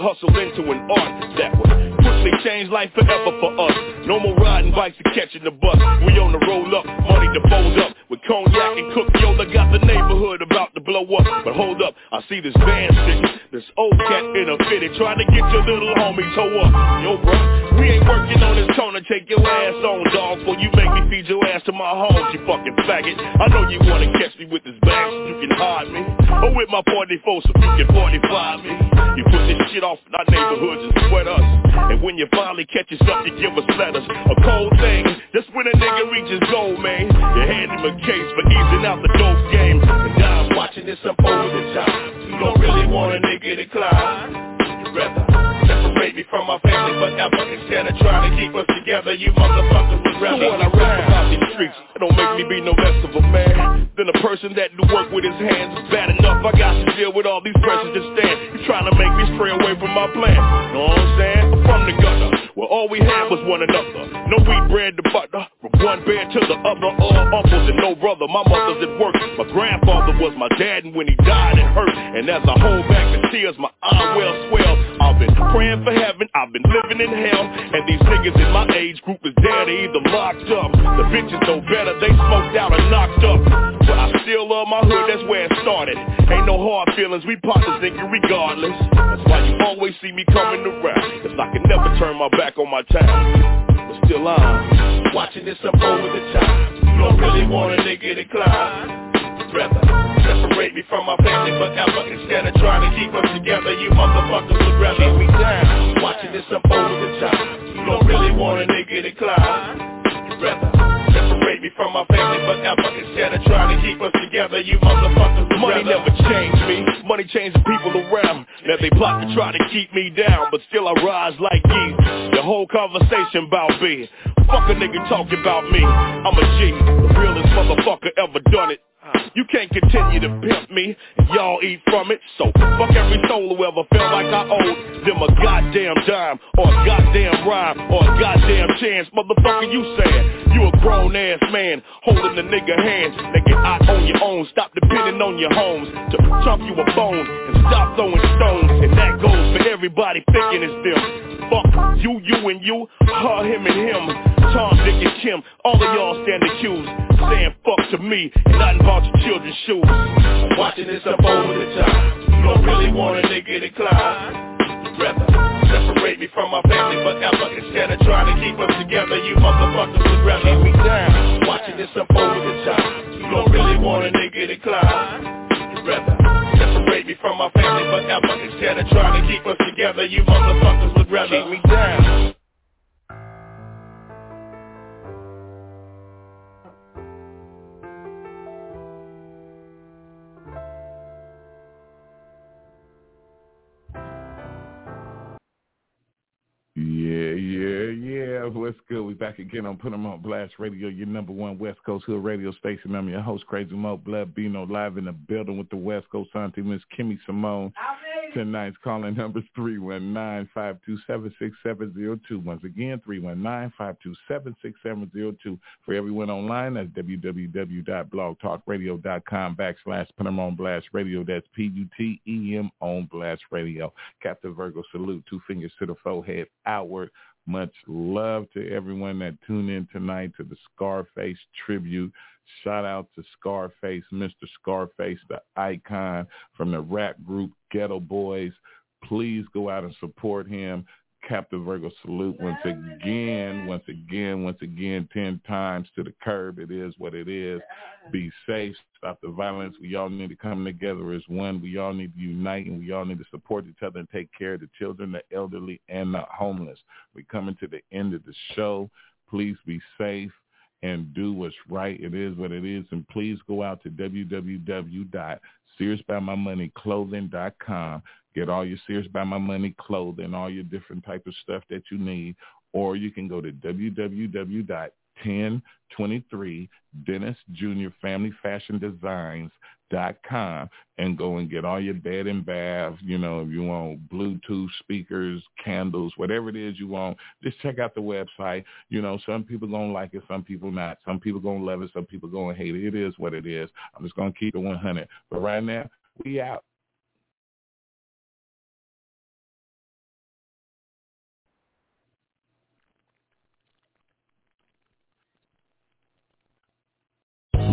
Hustle keep me down, but still I rise like ye. The whole conversation about me. Fuck a nigga talking about me. I'm a G, the realest motherfucker ever done it. You can't continue to pimp me, and y'all eat from it. So fuck every soul who ever felt like I owed them a goddamn dime, or a goddamn rhyme, or a goddamn chance. Motherfucker, you saying you a grown ass man holding the nigga hand. Nigga, I on your own, stop depending on your homes to chop you a bone everybody thinking it's them. Fuck you, you and you, her, him and him, Tom, Dick and Kim. All of y'all stand accused, saying fuck to me and nothing about your children's shoes. I'm watching this up over the top. You don't really want a nigga to climb. Rather separate me from my family forever instead of trying to keep us together. You motherfuckers would rather keep me down. Watching this up over the top. You don't really want a nigga to climb. Rather separate me from my family forever instead of trying to keep us together. You motherfuckers would rather keep me down. Yeah. What's good? We back again on Put 'em on Blast Radio, your number one West Coast Hood radio station. I'm your host, Crazy Mo Blood Bino, live in the building with the West Coast Auntie Miss Kimmy Simone. Tonight's calling number is 319-527-6702. Once again, 319-527-6702. For everyone online, that's www.blogtalkradio.com backslash Put 'em on Blast Radio. That's P-U-T-E-M on Blast Radio. Captain Virgo salute, two fingers to the forehead, outward. Much love to everyone that tuned in tonight to the Scarface tribute. Shout out to Scarface, Mr. Scarface, the icon from the rap group Ghetto Boys. Please go out and support him. Captain Virgo salute once again, once again, once again, 10 times to the curb. It is what it is. Be safe. Stop the violence. We all need to come together as one. We all need to unite and we all need to support each other and take care of the children, the elderly, and the homeless. We're coming to the end of the show. Please be safe and do what's right. It is what it is. And please go out to www.seriousbymymoneyclothing.com. Get all your Sears By My Money clothing, all your different type of stuff that you need. Or you can go to www.1023 Dennis Jr. Family Fashion Designs dot com and go and get all your bed and bath, you know, if you want Bluetooth speakers, candles, whatever it is you want, just check out the website. You know, some people gonna like it, some people not. Some people gonna love it, some people gonna hate it. It is what it is. I'm just gonna keep it 100. But right now, we out.